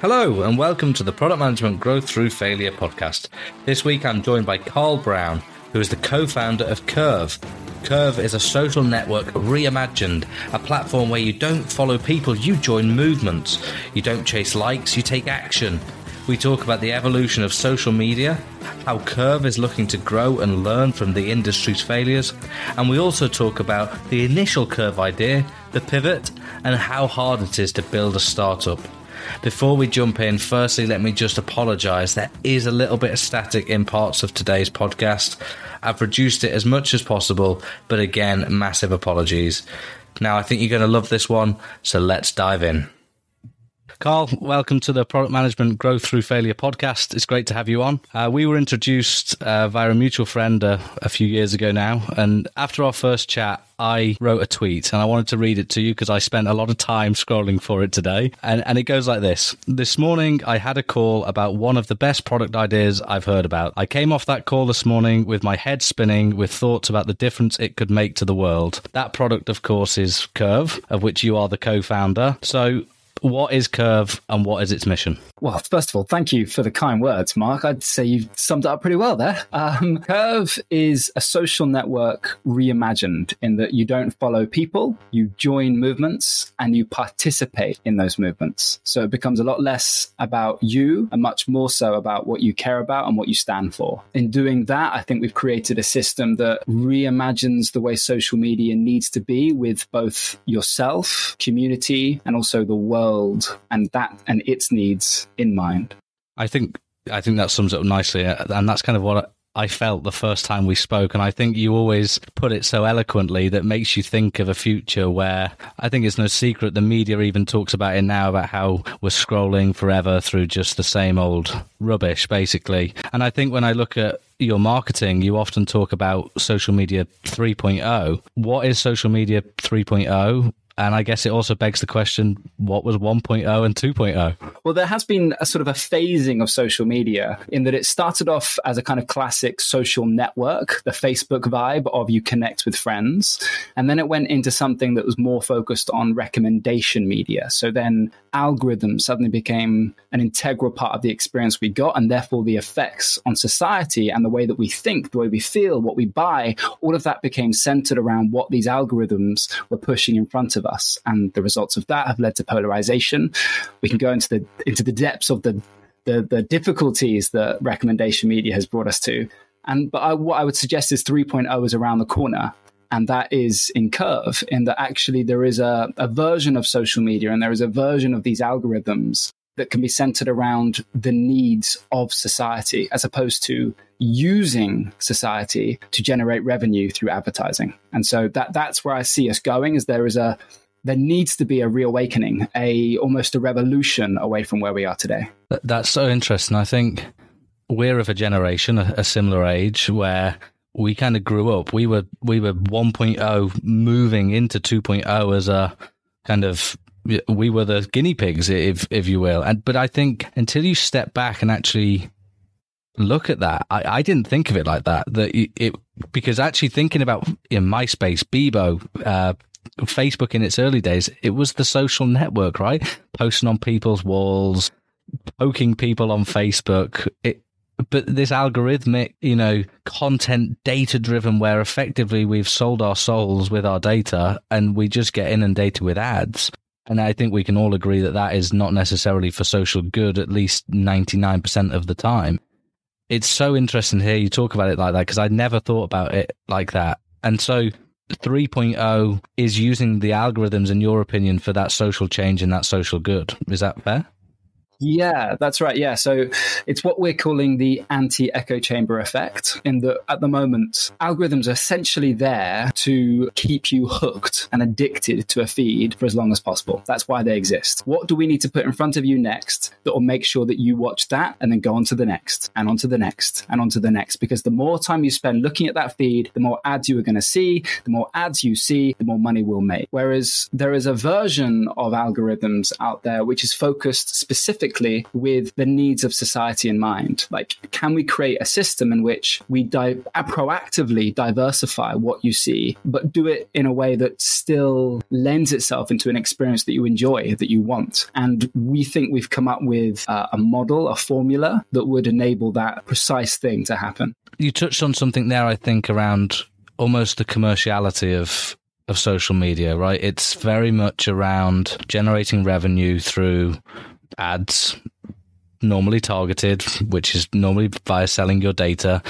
Hello, and welcome to the Product Management Growth Through Failure podcast. This week I'm joined by Karl Brown, who is the co founder of Curv. Curv is a social network reimagined, a platform where you don't follow people, you join movements. You don't chase likes, you take action. We talk about the evolution of social media, how Curv is looking to grow and learn from the industry's failures, and we also talk about the initial Curv idea, the pivot, and how hard it is to build a startup. Before we jump in, firstly, let me just apologise. There is a little bit of static in parts of today's podcast. I've reduced it as much as possible, but again, massive apologies. Now, I think you're going to love this one, so let's dive in. Karl, welcome to the Product Management Growth Through Failure podcast. It's great to have you on. Uh, we were introduced uh, via a mutual friend uh, a few years ago now. And after our first chat, I wrote a tweet and I wanted to read it to you because I spent a lot of time scrolling for it today. And, and it goes like this This morning, I had a call about one of the best product ideas I've heard about. I came off that call this morning with my head spinning with thoughts about the difference it could make to the world. That product, of course, is Curv, of which you are the co founder. So what is Curv and what is its mission? Well, first of all, thank you for the kind words, Mark. I'd say you've summed it up pretty well there. Um, Curv is a social network reimagined in that you don't follow people, you join movements, and you participate in those movements. So it becomes a lot less about you and much more so about what you care about and what you stand for. In doing that, I think we've created a system that reimagines the way social media needs to be with both yourself, community, and also the world and that and its needs in mind. I think I think that sums it up nicely, uh, and that's kind of what I felt the first time we spoke. And I think you always put it so eloquently that makes you think of a future where I think it's no secret the media even talks about it now about how we're scrolling forever through just the same old rubbish, basically. And I think when I look at your marketing, you often talk about social media 3.0. What is social media 3.0? And I guess it also begs the question what was 1.0 and 2.0? Well, there has been a sort of a phasing of social media in that it started off as a kind of classic social network, the Facebook vibe of you connect with friends. And then it went into something that was more focused on recommendation media. So then algorithms suddenly became an integral part of the experience we got, and therefore the effects on society and the way that we think, the way we feel, what we buy, all of that became centered around what these algorithms were pushing in front of us. And the results of that have led to polarization. We can go into the into the depths of the the, the difficulties that recommendation media has brought us to. And but I, what I would suggest is 3.0 is around the corner and that is in Curv in that actually there is a, a version of social media and there is a version of these algorithms that can be centered around the needs of society as opposed to using society to generate revenue through advertising. And so that that's where I see us going is there is a there needs to be a reawakening, a almost a revolution away from where we are today. That's so interesting. I think we're of a generation, a, a similar age, where we kind of grew up. We were we were 1.0 moving into 2.0 as a kind of we were the guinea pigs, if if you will. And but I think until you step back and actually look at that, I, I didn't think of it like that. That it, because actually thinking about in MySpace, Bebo, uh, Facebook in its early days, it was the social network, right? Posting on people's walls, poking people on Facebook. It, but this algorithmic, you know, content data driven where effectively we've sold our souls with our data and we just get inundated with ads. And I think we can all agree that that is not necessarily for social good, at least 99% of the time. It's so interesting to hear you talk about it like that because I never thought about it like that. And so 3.0 is using the algorithms, in your opinion, for that social change and that social good. Is that fair? Yeah, that's right. Yeah. So it's what we're calling the anti echo chamber effect, in that at the moment, algorithms are essentially there to keep you hooked and addicted to a feed for as long as possible. That's why they exist. What do we need to put in front of you next that will make sure that you watch that and then go on to the next and on to the next and on to the next? Because the more time you spend looking at that feed, the more ads you are going to see. The more ads you see, the more money we'll make. Whereas there is a version of algorithms out there which is focused specifically specifically with the needs of society in mind. Like, can we create a system in which we di- proactively diversify what you see, but do it in a way that still lends itself into an experience that you enjoy, that you want? And we think we've come up with uh, a model, a formula that would enable that precise thing to happen. You touched on something there, I think, around almost the commerciality of of social media, right? It's very much around generating revenue through ads, normally targeted, which is normally via selling your data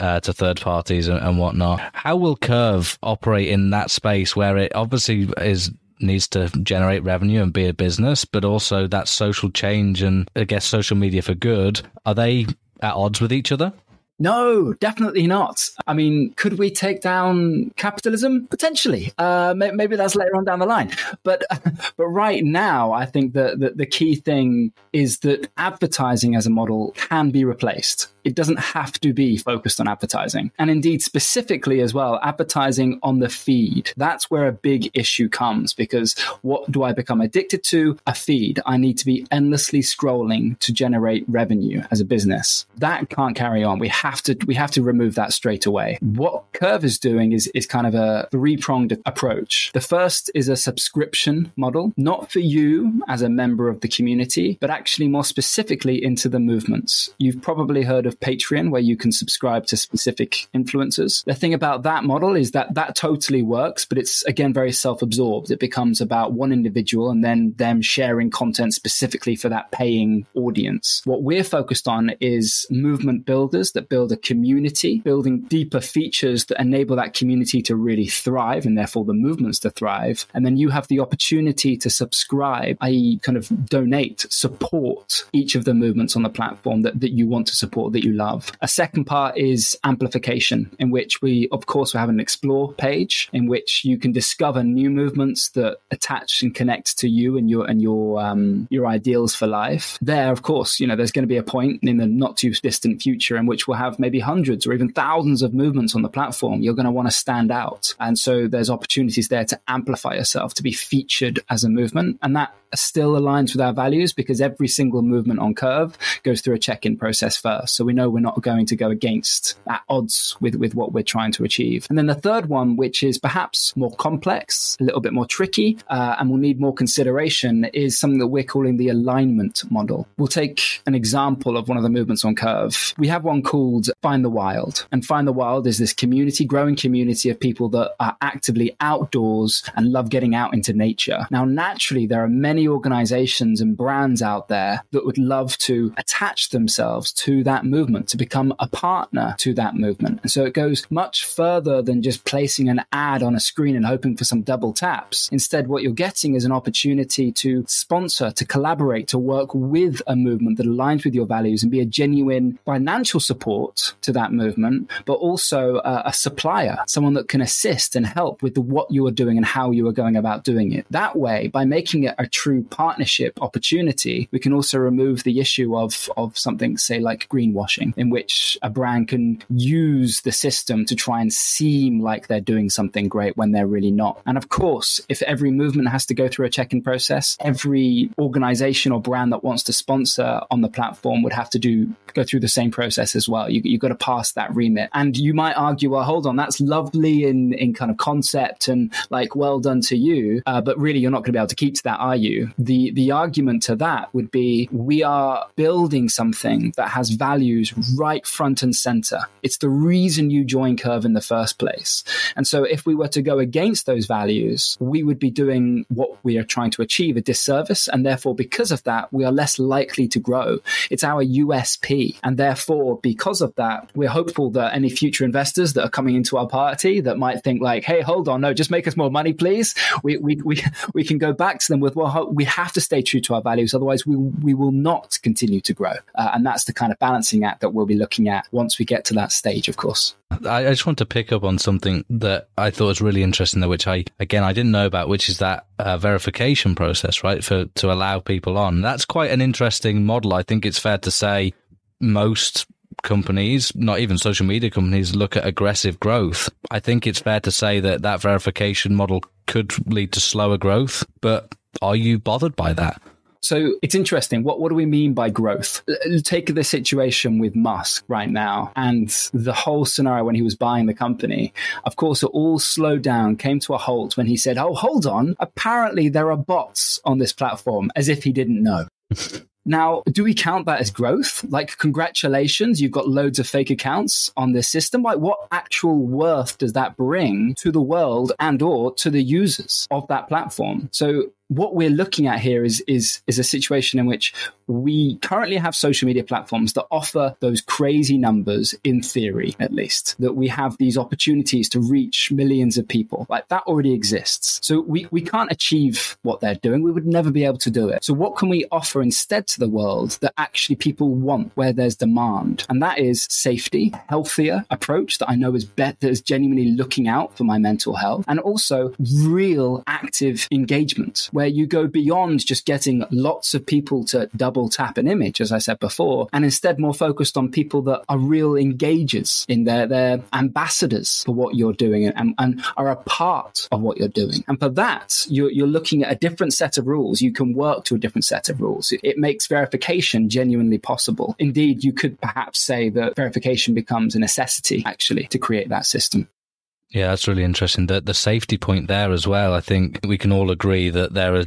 uh, to third parties and, and whatnot. How will Curv operate in that space where it obviously is needs to generate revenue and be a business, but also that social change and I guess social media for good, are they at odds with each other? No, definitely not. I mean, could we take down capitalism? Potentially. Uh, maybe that's later on down the line. But but right now, I think that the, the key thing is that advertising as a model can be replaced. It doesn't have to be focused on advertising. And indeed, specifically as well, advertising on the feed. That's where a big issue comes because what do I become addicted to? A feed. I need to be endlessly scrolling to generate revenue as a business. That can't carry on. We have to we have to remove that straight away. What Curv is doing is is kind of a three-pronged approach. The first is a subscription model, not for you as a member of the community, but actually more specifically into the movements. You've probably heard of Patreon where you can subscribe to specific influencers. The thing about that model is that that totally works, but it's again very self absorbed. It becomes about one individual and then them sharing content specifically for that paying audience. What we're focused on is movement builders that build a community, building deeper features that enable that community to really thrive and therefore the movements to thrive. And then you have the opportunity to subscribe, i.e., kind of donate, support each of the movements on the platform that, that you want to support, that you love. A second part is amplification, in which we, of course, we have an explore page in which you can discover new movements that attach and connect to you and your and your um, your ideals for life. There, of course, you know, there's going to be a point in the not too distant future in which we'll have maybe hundreds or even thousands of movements on the platform. You're going to want to stand out, and so there's opportunities there to amplify yourself, to be featured as a movement, and that still aligns with our values because every single movement on Curv goes through a check-in process first. So we know we're not going to go against at odds with, with what we're trying to achieve. And then the third one, which is perhaps more complex, a little bit more tricky, uh, and will need more consideration, is something that we're calling the alignment model. We'll take an example of one of the movements on Curv. We have one called Find the Wild. And Find the Wild is this community, growing community of people that are actively outdoors and love getting out into nature. Now, naturally, there are many organizations and brands out there that would love to attach themselves to that movement, to become a partner to that movement. And so it goes much further than just placing an ad on a screen and hoping for some double taps. Instead, what you're getting is an opportunity to sponsor, to collaborate, to work with a movement that aligns with your values and be a genuine financial support to that movement, but also a, a supplier, someone that can assist and help with the, what you are doing and how you are going about doing it. That way, by making it a true partnership opportunity, we can also remove the issue of, of something, say, like greenwashing, in which a brand can use the system to try and seem like they're doing something great when they're really not. And of course, if every movement has to go through a check in process, every organization or brand that wants to sponsor on the platform would have to do go through the same process as well. You, you've got to pass that remit. And you might argue, well, hold on, that's lovely in, in kind of concept and like well done to you, uh, but really you're not going to be able to keep to that, are you? The the argument to that would be we are building something that has values right front and center. It's the reason you join Curv in the first place. And so if we were to go against those values, we would be doing what we are trying to achieve a disservice. And therefore, because of that, we are less likely to grow. It's our USP. And therefore, because of that, we're hopeful that any future investors that are coming into our party that might think like, hey, hold on, no, just make us more money, please. We, we, we, we can go back to them with, well, we have to stay true to our values. Otherwise, we, we will not continue to grow. Uh, and that's the kind of balancing act that we'll be looking at once we get to that stage, of course. I, just want to pick up on something that I thought was really interesting, there, which I, again, I didn't know about, which is that uh, verification process, right? For, to allow people on. That's quite an interesting model. I think it's fair to say most companies, not even social media companies, look at aggressive growth. I think it's fair to say that that verification model could lead to slower growth, but are you bothered by that? So it's interesting. What what do we mean by growth? Take the situation with Musk right now and the whole scenario when he was buying the company. Of course, it all slowed down, came to a halt when he said, "Oh, hold on. Apparently, there are bots on this platform," as if he didn't know. Now, do we count that as growth? Like, congratulations, you've got loads of fake accounts on this system. Like, what actual worth does that bring to the world and or to the users of that platform? So what we're looking at here is is is a situation in which we currently have social media platforms that offer those crazy numbers in theory at least that we have these opportunities to reach millions of people. Like that already exists. So we we can't achieve what they're doing. We would never be able to do it. So what can we offer instead to the world that actually people want where there's demand? And that is safety healthier approach that i know is better that is genuinely looking out for my mental health and also real active engagement where you go beyond just getting lots of people to double tap an image, as I said before, and instead more focused on people that are real engagers in their, their ambassadors for what you're doing and, and are a part of what you're doing. And for that, you're, you're looking at a different set of rules. You can work to a different set of rules. It, it makes verification genuinely possible. Indeed, you could perhaps say that verification becomes a necessity actually to create that system. Yeah, that's really interesting. The the safety point there as well. I think we can all agree that there are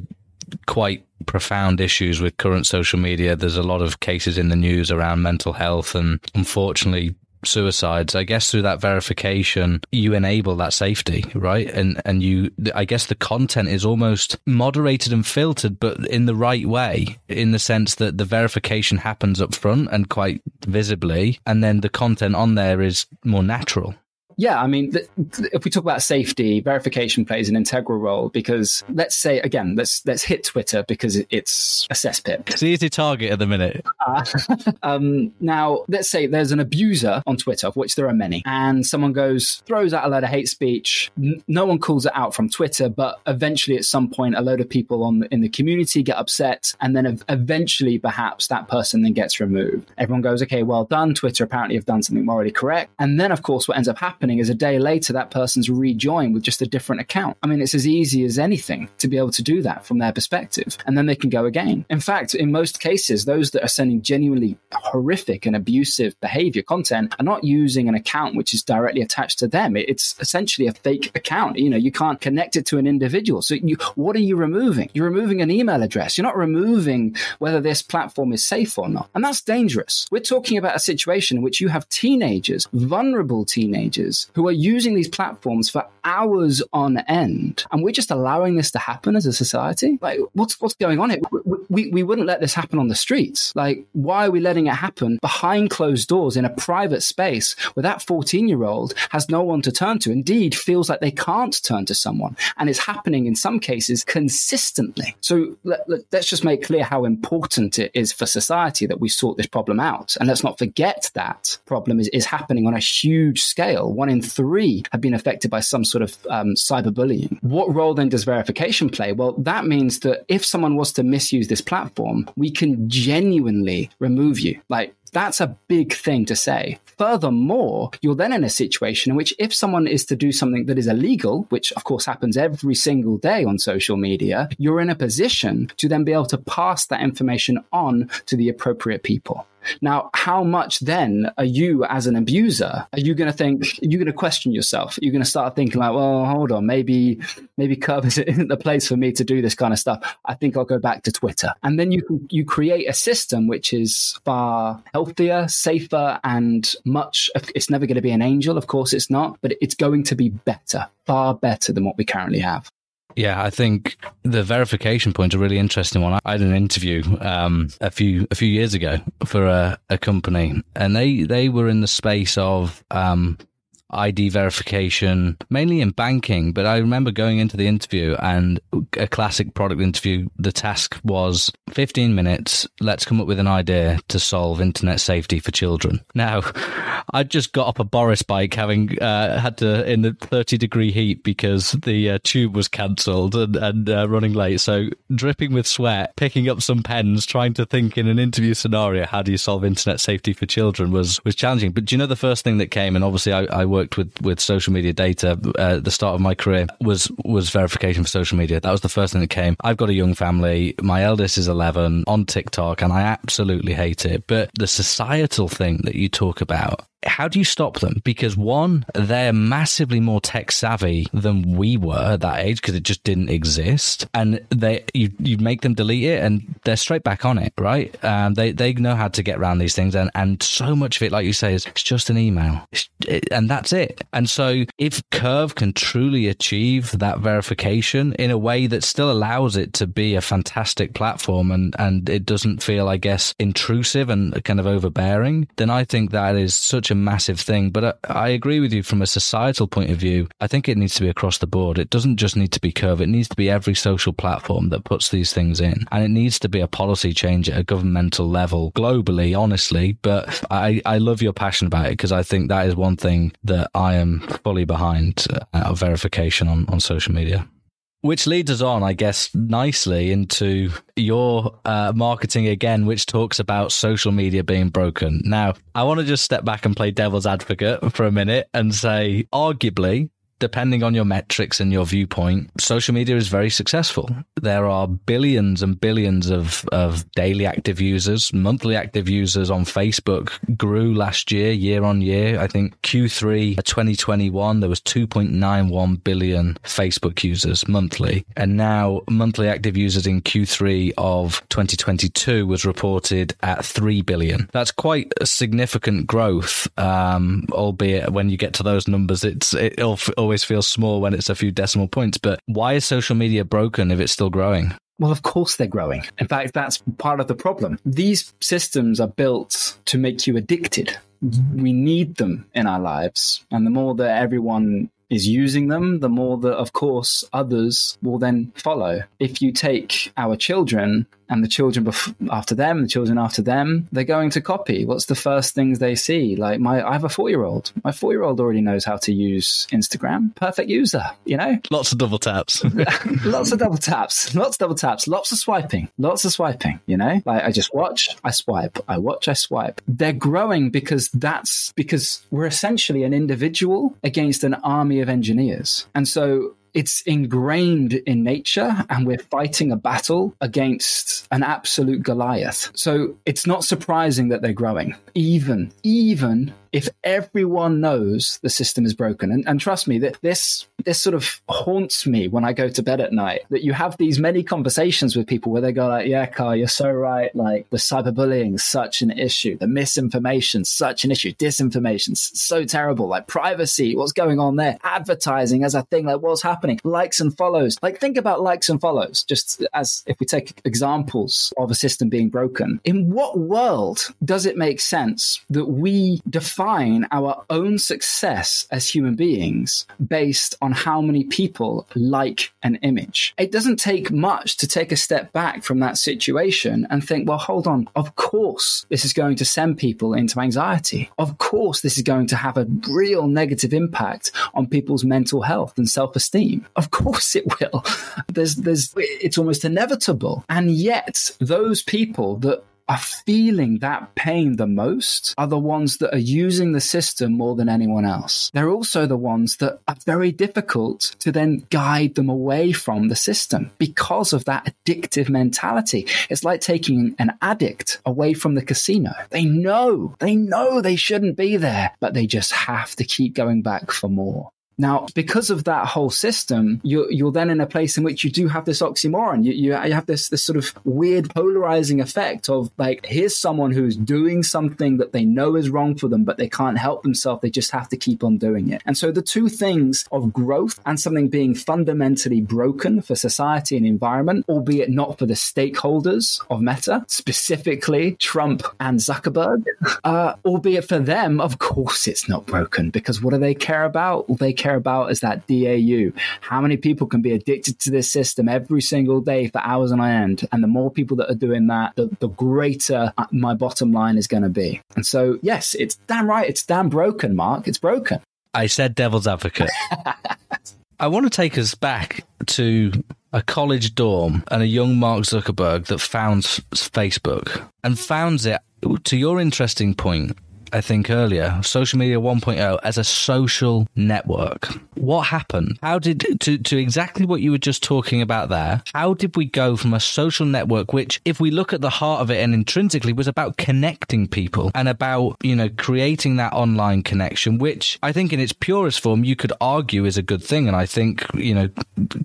quite profound issues with current social media. There's a lot of cases in the news around mental health and unfortunately suicides. I guess through that verification, you enable that safety, right? And and you I guess the content is almost moderated and filtered but in the right way in the sense that the verification happens up front and quite visibly and then the content on there is more natural. Yeah, I mean, th- th- if we talk about safety, verification plays an integral role because let's say again, let's let's hit Twitter because it's a cesspit. It's an easy target at the minute. Uh, um, now, let's say there's an abuser on Twitter, of which there are many, and someone goes throws out a load of hate speech. N- no one calls it out from Twitter, but eventually, at some point, a load of people on the, in the community get upset, and then ev- eventually, perhaps that person then gets removed. Everyone goes, "Okay, well done. Twitter apparently have done something morally correct." And then, of course, what ends up happening happening is a day later that person's rejoined with just a different account. I mean, it's as easy as anything to be able to do that from their perspective. And then they can go again. In fact, in most cases, those that are sending genuinely horrific and abusive behavior content are not using an account which is directly attached to them. It's essentially a fake account. You know, you can't connect it to an individual. So you, what are you removing? You're removing an email address. You're not removing whether this platform is safe or not. And that's dangerous. We're talking about a situation in which you have teenagers, vulnerable teenagers, who are using these platforms for hours on end, and we're just allowing this to happen as a society. Like, what's what's going on here? We, we, we wouldn't let this happen on the streets. Like, why are we letting it happen behind closed doors in a private space where that 14 year old has no one to turn to? Indeed, feels like they can't turn to someone, and it's happening in some cases consistently. So let, let, let's just make clear how important it is for society that we sort this problem out, and let's not forget that problem is, is happening on a huge scale. One one in three have been affected by some sort of um, cyberbullying. What role then does verification play? Well, that means that if someone was to misuse this platform, we can genuinely remove you. Like that's a big thing to say. Furthermore, you're then in a situation in which if someone is to do something that is illegal, which of course happens every single day on social media, you're in a position to then be able to pass that information on to the appropriate people. Now, how much then are you as an abuser? Are you going to think, You are you going to question yourself? You are going to start thinking like, well, hold on, maybe, maybe Curv isn't the place for me to do this kind of stuff. I think I'll go back to Twitter. And then you, you create a system which is far healthier, safer, and much, it's never going to be an angel. Of course it's not, but it's going to be better, far better than what we currently have. Yeah, I think the verification point a really interesting one. I had an interview um, a few a few years ago for a, a, company, and they they were in the space of um, ID verification, mainly in banking. But I remember going into the interview and a classic product interview. The task was 15 minutes. Let's come up with an idea to solve internet safety for children. Now, I just got up a Boris bike, having uh, had to in the 30 degree heat because the uh, tube was cancelled and, and uh, running late. So dripping with sweat, picking up some pens, trying to think in an interview scenario, how do you solve internet safety for children was was challenging. But do you know the first thing that came? And obviously, I, I worked with with social media data uh, at the start of my career was was verification for social media. That was the first thing that came. I've got a young family. My eldest is 11 on TikTok, and I absolutely hate it. But the societal thing that you talk about how do you stop them? Because one, they're massively more tech savvy than we were at that age because it just didn't exist. And they, you, you make them delete it and they're straight back on it, right? Um, they, they know how to get around these things. And, and so much of it, like you say, is it's just an email it, and that's it. And so if Curv can truly achieve that verification in a way that still allows it to be a fantastic platform and, and it doesn't feel, I guess, intrusive and kind of overbearing, then I think that is such a massive thing. But I, I agree with you from a societal point of view. I think it needs to be across the board. It doesn't just need to be Curv. It needs to be every social platform that puts these things in. And it needs to be a policy change at a governmental level globally, honestly. But I, I love your passion about it because I think that is one thing that I am fully behind uh, verification on, on social media. Which leads us on, I guess, nicely into your uh, marketing again, which talks about social media being broken. Now, I want to just step back and play devil's advocate for a minute and say, arguably, depending on your metrics and your viewpoint, social media is very successful. There are billions and billions of, of daily active users, monthly active users on Facebook grew last year, year on year. I think Q3 2021, there was 2.91 billion Facebook users monthly. And now monthly active users in Q3 of 2022 was reported at 3 billion. That's quite a significant growth, um, albeit when you get to those numbers, it's, it'll, always feels small when it's a few decimal points. But why is social media broken if it's still growing? Well, of course they're growing. In fact, that's part of the problem. These systems are built to make you addicted. We need them in our lives. And the more that everyone is using them, the more that, of course, others will then follow. If you take our children and the children bef- after them, the children after them, they're going to copy. What's the first things they see? Like my, I have a four year old. My four year old already knows how to use Instagram. Perfect user, you know? Lots of double taps. lots of double taps. Lots of double taps. Lots of swiping. Lots of swiping, you know? Like I just watch, I swipe. I watch, I swipe. They're growing because that's because we're essentially an individual against an army of engineers. And so it's ingrained in nature and we're fighting a battle against an absolute Goliath. So it's not surprising that they're growing, even, even if everyone knows the system is broken. And, and trust me, that this this sort of haunts me when I go to bed at night. That you have these many conversations with people where they go like, "Yeah, Karl, you're so right. Like the cyberbullying such an issue. The misinformation such an issue. Disinformation so terrible. Like privacy, what's going on there? Advertising as a thing. Like what's happening? Likes and follows. Like think about likes and follows. Just as if we take examples of a system being broken. In what world does it make sense that we define define our own success as human beings based on how many people like an image. It doesn't take much to take a step back from that situation and think, well, hold on. Of course, this is going to send people into anxiety. Of course, this is going to have a real negative impact on people's mental health and self esteem. Of course, it will. There's, there's, it's almost inevitable. And yet, those people that are feeling that pain the most are the ones that are using the system more than anyone else. They're also the ones that are very difficult to then guide them away from the system because of that addictive mentality. It's like taking an addict away from the casino. They know, they know they shouldn't be there, but they just have to keep going back for more. Now, because of that whole system, you're, you're then in a place in which you do have this oxymoron. You, you, you have this, this sort of weird polarizing effect of like, here's someone who's doing something that they know is wrong for them, but they can't help themselves. They just have to keep on doing it. And so the two things of growth and something being fundamentally broken for society and environment, albeit not for the stakeholders of Meta, specifically Trump and Zuckerberg, uh, albeit for them, of course it's not broken because what do they care about? They care care about is that DAU. How many people can be addicted to this system every single day for hours on end? And the more people that are doing that, the, the greater my bottom line is going to be. And so, yes, it's damn right. It's damn broken, Mark. It's broken. I said devil's advocate. I want to take us back to a college dorm and a young Mark Zuckerberg that founds Facebook and founds it to your interesting point I think earlier, social media 1.0 as a social network. what happened? How did to to exactly what you were just talking about there? How did we go from a social network, which, if we look at the heart of it and intrinsically, was about connecting people and about you know creating that online connection, which I think in its purest form you could argue is a good thing, and I think you know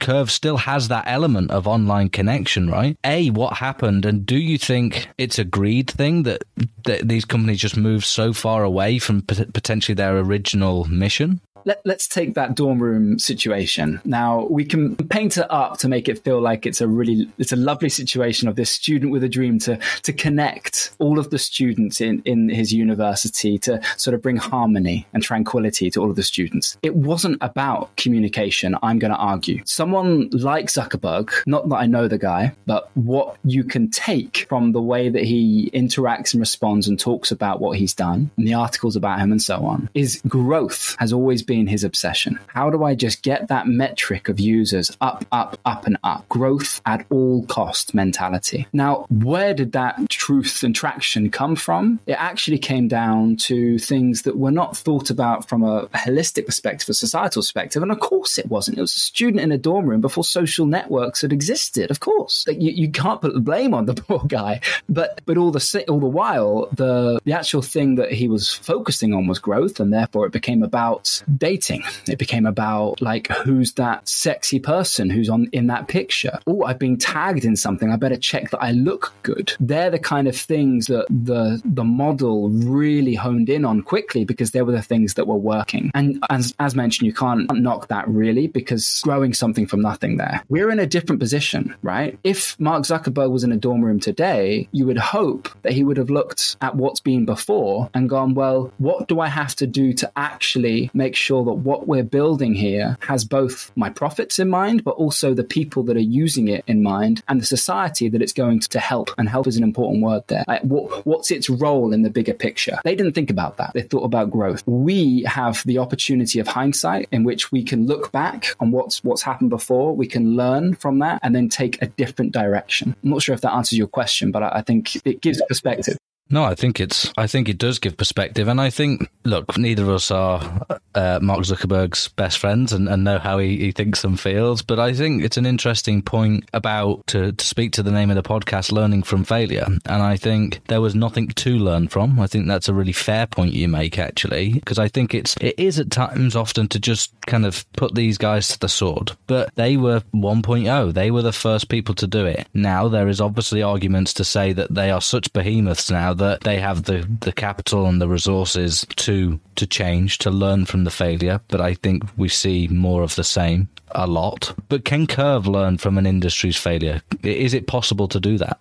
Curv still has that element of online connection, right? A, what happened, and do you think it's a greed thing that that these companies just moved so far away from potentially their original mission? Let, us take that dorm room situation. Now we can paint it up to make it feel like it's a really it's a lovely situation of this student with a dream to to connect all of the students in in his university to sort of bring harmony and tranquility to all of the students. It wasn't about communication. I'm going to argue. Someone like Zuckerberg, not that I know the guy, but what you can take from the way that he interacts and responds and talks about what he's done and the articles about him and so on is growth has always been been his obsession. How do I just get that metric of users up, up, up, and up? Growth at all cost mentality. Now, where did that truth and traction come from? It actually came down to things that were not thought about from a holistic perspective, a societal perspective. And of course it wasn't. It was a student in a dorm room before social networks had existed. Of course. Like you, you can't put the blame on the poor guy. But but all the all the while, the the actual thing that he was focusing on was growth, and therefore it became about dating. It became about like who's that sexy person who's on in that picture. Oh, I've been tagged in something. I better check that I look good. They're the kind of things that the the model really honed in on quickly because they were the things that were working. And as as mentioned, you can't knock that really because growing something from nothing there. We're in a different position, right? If Mark Zuckerberg was in a dorm room today, you would hope that he would have looked at what's been before and gone, well, what do I have to do to actually make sure sure that what we're building here has both my profits in mind, but also the people that are using it in mind and the society that it's going to help. And help is an important word there. Like, what, what's its role in the bigger picture? They didn't think about that. They thought about growth. We have the opportunity of hindsight in which we can look back on what's what's happened before. We can learn from that and then take a different direction. I'm not sure if that answers your question, but I, I think it gives perspective. No, I think it's. I think it does give perspective, and I think. Look, neither of us are uh, Mark Zuckerberg's best friends and, and know how he, he, thinks and feels, but I think it's an interesting point about to, to speak to the name of the podcast, learning from failure, and I think there was nothing to learn from. I think that's a really fair point you make, actually, because I think it's it is at times often to just kind of put these guys to the sword, but they were 1.0. They were the first people to do it. Now there is obviously arguments to say that they are such behemoths now that they have the, the capital and the resources to to change, to learn from the failure. But I think we see more of the same a lot. But can Curv learn from an industry's failure? Is it possible to do that?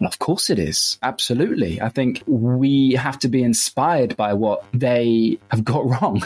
Of course it is. Absolutely. I think we have to be inspired by what they have got wrong.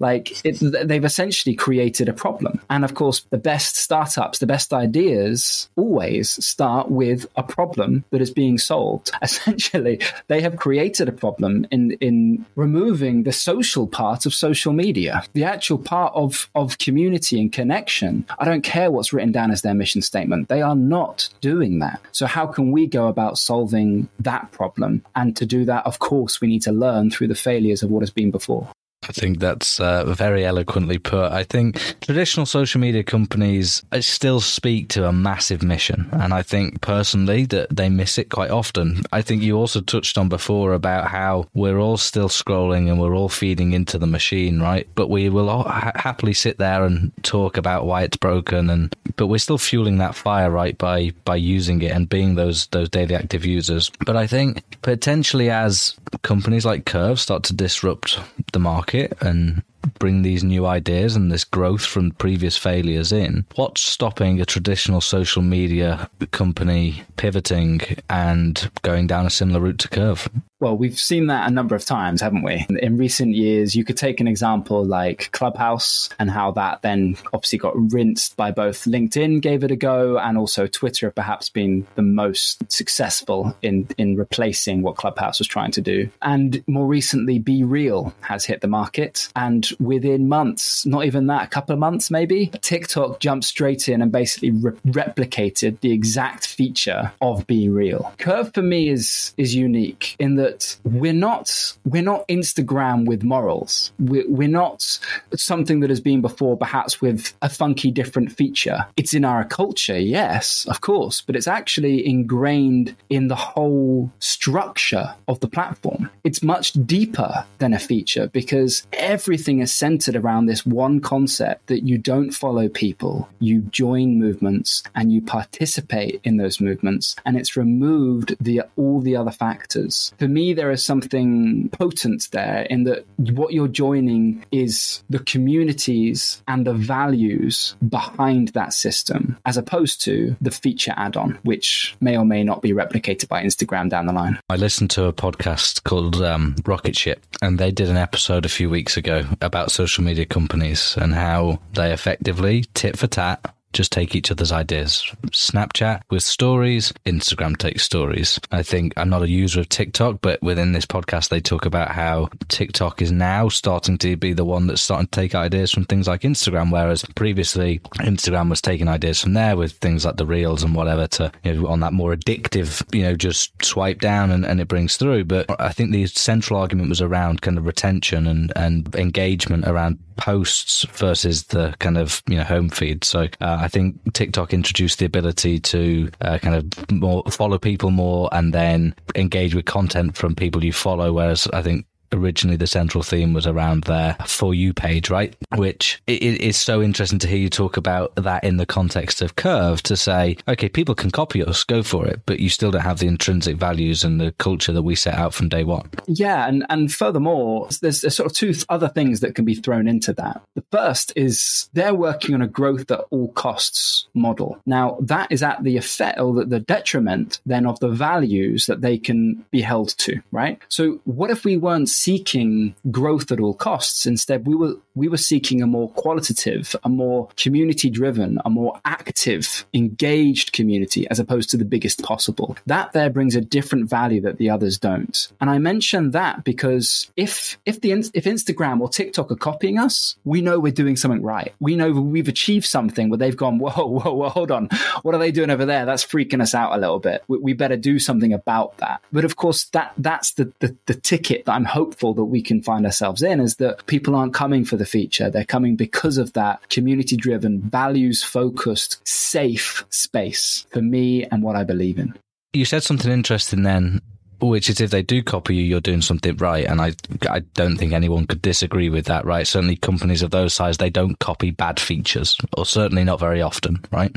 like they've essentially created a problem. And of course, the best startups, the best ideas always start with a problem that is being solved. Essentially, they have created a problem in, in removing the social part of social media, the actual part of, of community and connection. I don't care what's written down as their mission statement. They are not doing that. So how can we go about solving that problem. And to do that, of course, we need to learn through the failures of what has been before. I think that's uh, very eloquently put. I think traditional social media companies uh, still speak to a massive mission, and I think personally that they miss it quite often. I think you also touched on before about how we're all still scrolling and we're all feeding into the machine, right? But we will ha- happily sit there and talk about why it's broken, and but we're still fueling that fire, right, by by using it and being those those daily active users. But I think potentially as companies like Curv start to disrupt the market market and bring these new ideas and this growth from previous failures in, what's stopping a traditional social media company pivoting and going down a similar route to Curv? Well, we've seen that a number of times, haven't we? In recent years, you could take an example like Clubhouse and how that then obviously got rinsed by both LinkedIn gave it a go and also Twitter have perhaps been the most successful in, in replacing what Clubhouse was trying to do. And more recently, BeReal has hit the market. And within months, not even that, a couple of months maybe, TikTok jumped straight in and basically re- replicated the exact feature of BeReal. Curv for me is is unique in that that we're not we're not Instagram with morals. We're, we're not something that has been before, perhaps with a funky different feature. It's in our culture, yes, of course, but it's actually ingrained in the whole structure of the platform. It's much deeper than a feature because everything is centered around this one concept that you don't follow people, you join movements and you participate in those movements, and it's removed the all the other factors. For me, there is something potent there in that what you're joining is the communities and the values behind that system, as opposed to the feature add-on, which may or may not be replicated by Instagram down the line. I listened to a podcast called um, Rocket Ship, and they did an episode a few weeks ago about social media companies and how they effectively tit for tat just take each other's ideas. Snapchat with stories, Instagram takes stories. I think I'm not a user of TikTok, but within this podcast, they talk about how TikTok is now starting to be the one that's starting to take ideas from things like Instagram, whereas previously Instagram was taking ideas from there with things like the reels and whatever to, you know, on that more addictive, you know, just swipe down and, and it brings through. But I think the central argument was around kind of retention and, and engagement around posts versus the kind of you know home feed. So uh, I think TikTok introduced the ability to uh, kind of more follow people more and then engage with content from people you follow. Whereas I think originally the central theme was around their for you page, right? Which it is so interesting to hear you talk about that in the context of Curv to say, okay, people can copy us, go for it, but you still don't have the intrinsic values and the culture that we set out from day one. Yeah, and and furthermore, there's, there's sort of two other things that can be thrown into that. The first is they're working on a growth at all costs model. Now that is at the effect or the, detriment then of the values that they can be held to, right? So what if we weren't seeking growth at all costs. Instead, we were we were seeking a more qualitative, a more community driven, a more active, engaged community as opposed to the biggest possible. That there brings a different value that the others don't. And I mention that because if if the if Instagram or TikTok are copying us, we know we're doing something right. We know we've achieved something where they've gone, whoa, whoa, whoa, hold on, what are they doing over there? That's freaking us out a little bit. We, we better do something about that. But of course, that that's the the, the ticket that I'm hoping that we can find ourselves in is that people aren't coming for the feature. They're coming because of that community driven, values focused, safe space for me and what I believe in. You said something interesting then which is if they do copy you, you're doing something right. And I, I don't think anyone could disagree with that, right? Certainly companies of those size, they don't copy bad features or certainly not very often, right?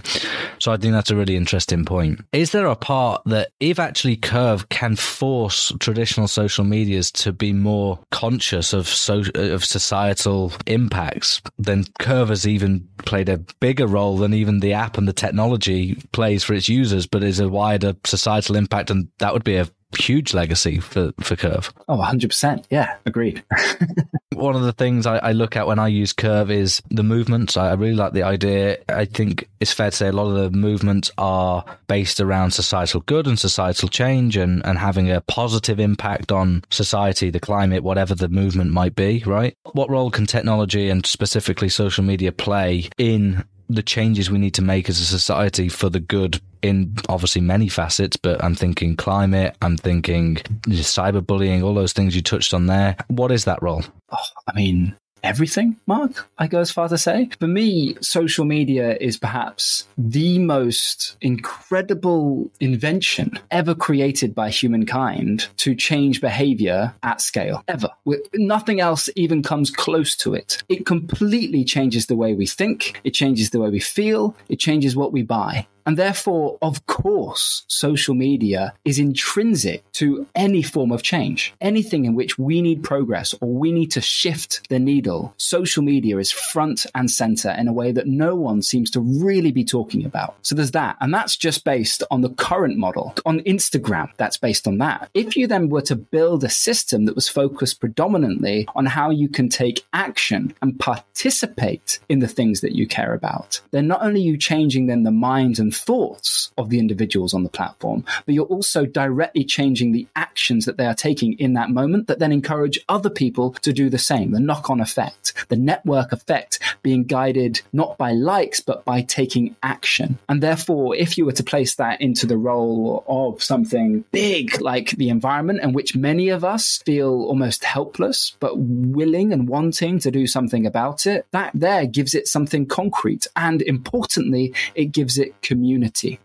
So I think that's a really interesting point. Is there a part that if actually Curv can force traditional social medias to be more conscious of so, of societal impacts, then Curv has even played a bigger role than even the app and the technology plays for its users, but is a wider societal impact. And that would be a huge legacy for, for Curv. Oh, 100%. Yeah, agreed. One of the things I, I, look at when I use Curv is the movements. I, I really like the idea. I think it's fair to say a lot of the movements are based around societal good and societal change and, and having a positive impact on society, the climate, whatever the movement might be, right? What role can technology and specifically social media play in the changes we need to make as a society for the good in obviously many facets, but I'm thinking climate, I'm thinking cyberbullying, all those things you touched on there. What is that role? Oh, I mean, everything, Mark, I go as far to say. For me, social media is perhaps the most incredible invention ever created by humankind to change behavior at scale, ever. Nothing else even comes close to it. It completely changes the way we think, it changes the way we feel, it changes what we buy. And therefore, of course, social media is intrinsic to any form of change. Anything in which we need progress or we need to shift the needle, social media is front and center in a way that no one seems to really be talking about. So there's that. And that's just based on the current model. On Instagram, that's based on that. If you then were to build a system that was focused predominantly on how you can take action and participate in the things that you care about, then not only are you changing then the minds and thoughts of the individuals on the platform, but you're also directly changing the actions that they are taking in that moment that then encourage other people to do the same. The knock on effect, the network effect being guided not by likes, but by taking action. And therefore, if you were to place that into the role of something big like the environment, in which many of us feel almost helpless, but willing and wanting to do something about it, that there gives it something concrete. And importantly, it gives it community.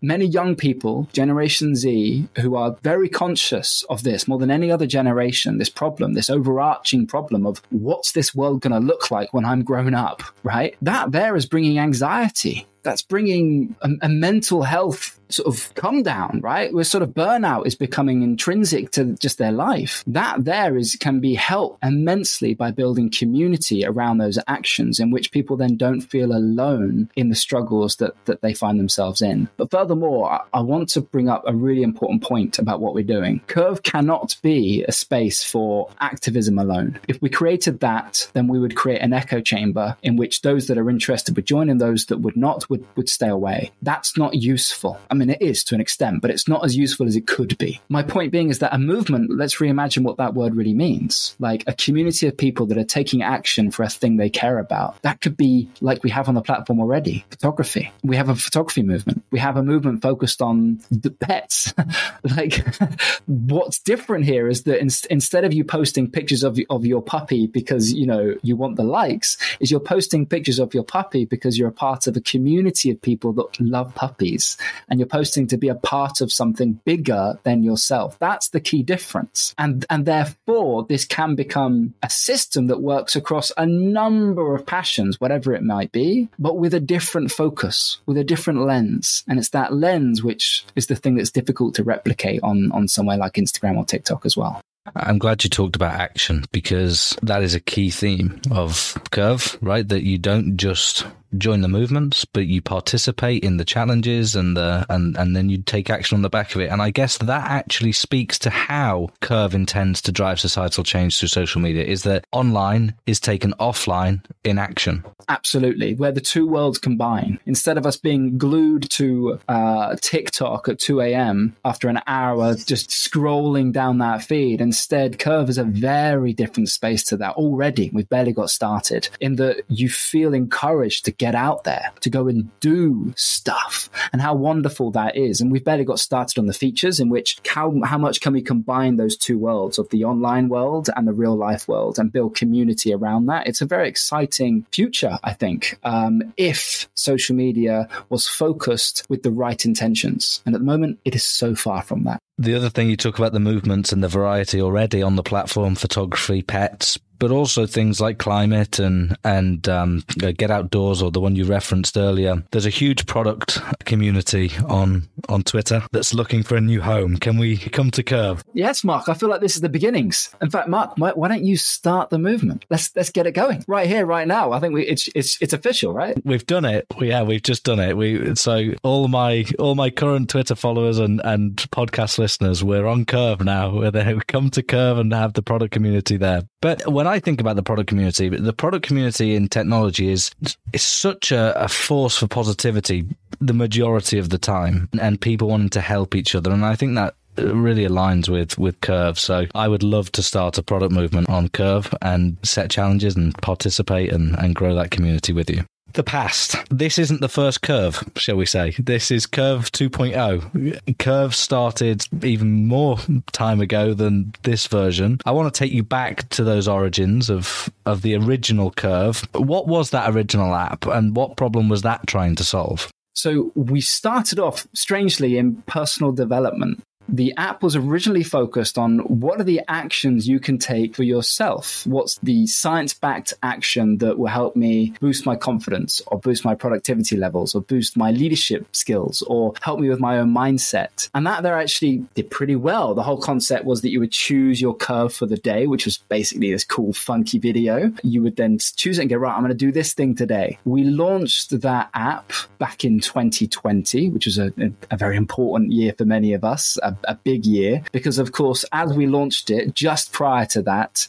Many young people, Generation Z, who are very conscious of this more than any other generation, this problem, this overarching problem of what's this world going to look like when I'm grown up, right? That there is bringing anxiety that's bringing a, a, mental health sort of come down, right? Where sort of burnout is becoming intrinsic to just their life. That there is can be helped immensely by building community around those actions in which people then don't feel alone in the struggles that, that they find themselves in. But furthermore, I, I want to bring up a really important point about what we're doing. Curv cannot be a space for activism alone. If we created that, then we would create an echo chamber in which those that are interested would join and those that would not would, would stay away. That's not useful. I mean, it is to an extent, but it's not as useful as it could be. My point being is that a movement, let's reimagine what that word really means. Like a community of people that are taking action for a thing they care about. That could be like we have on the platform already photography. We have a photography movement. We have a movement focused on the pets. like what's different here is that in, instead of you posting pictures of, of your puppy because, you know, you want the likes, is you're posting pictures of your puppy because you're a part of a community community of people that love puppies and you're posting to be a part of something bigger than yourself. That's the key difference. And, and therefore, this can become a system that works across a number of passions, whatever it might be, but with a different focus, with a different lens. And it's that lens which is the thing that's difficult to replicate on, on somewhere like Instagram or TikTok as well. I'm glad you talked about action because that is a key theme of Curv, right? That you don't just join the movements, but you participate in the challenges and the and and then you take action on the back of it. And I guess that actually speaks to how Curv intends to drive societal change through social media is that online is taken offline in action. Absolutely, where the two worlds combine. Instead of us being glued to uh, TikTok at 2 a.m. after an hour just scrolling down that feed, instead Curv is a very different space to that already. We've barely got started in that you feel encouraged to get out there, to go and do stuff, and how wonderful that is. And we've barely got started on the features in which how, how much can we combine those two worlds of the online world and the real life world and build community around that. It's a very exciting future, I think, um, if social media was focused with the right intentions. And at the moment, it is so far from that. The other thing you talk about the movements and the variety already on the platform, photography, pets, but also things like climate and and um, get outdoors or the one you referenced earlier. There's a huge product community on on Twitter that's looking for a new home. Can we come to Curv? Yes, Mark. I feel like this is the beginnings. In fact, Mark, why, why don't you start the movement? Let's let's get it going right here, right now. I think we, it's it's it's official, right? We've done it. Yeah, we've just done it. We so all my all my current Twitter followers and and podcast listeners, we're on Curv now. Where they come to Curv and have the product community there. But when I think about the product community, the product community in technology is is such a, a force for positivity the majority of the time, and people wanting to help each other. And I think that really aligns with with Curv. So I would love to start a product movement on Curv and set challenges and participate and, and grow that community with you the past. This isn't the first curve, shall we say. This is Curv 2.0. Curv started even more time ago than this version. I want to take you back to those origins of, of the original Curv. What was that original app and what problem was that trying to solve? So we started off strangely in personal development the app was originally focused on what are the actions you can take for yourself? What's the science backed action that will help me boost my confidence or boost my productivity levels or boost my leadership skills or help me with my own mindset? And that there actually did pretty well. The whole concept was that you would choose your curve for the day, which was basically this cool, funky video. You would then choose it and go, right, I'm going to do this thing today. We launched that app back in 2020, which was a, a very important year for many of us, a big year because, of course, as we launched it, just prior to that,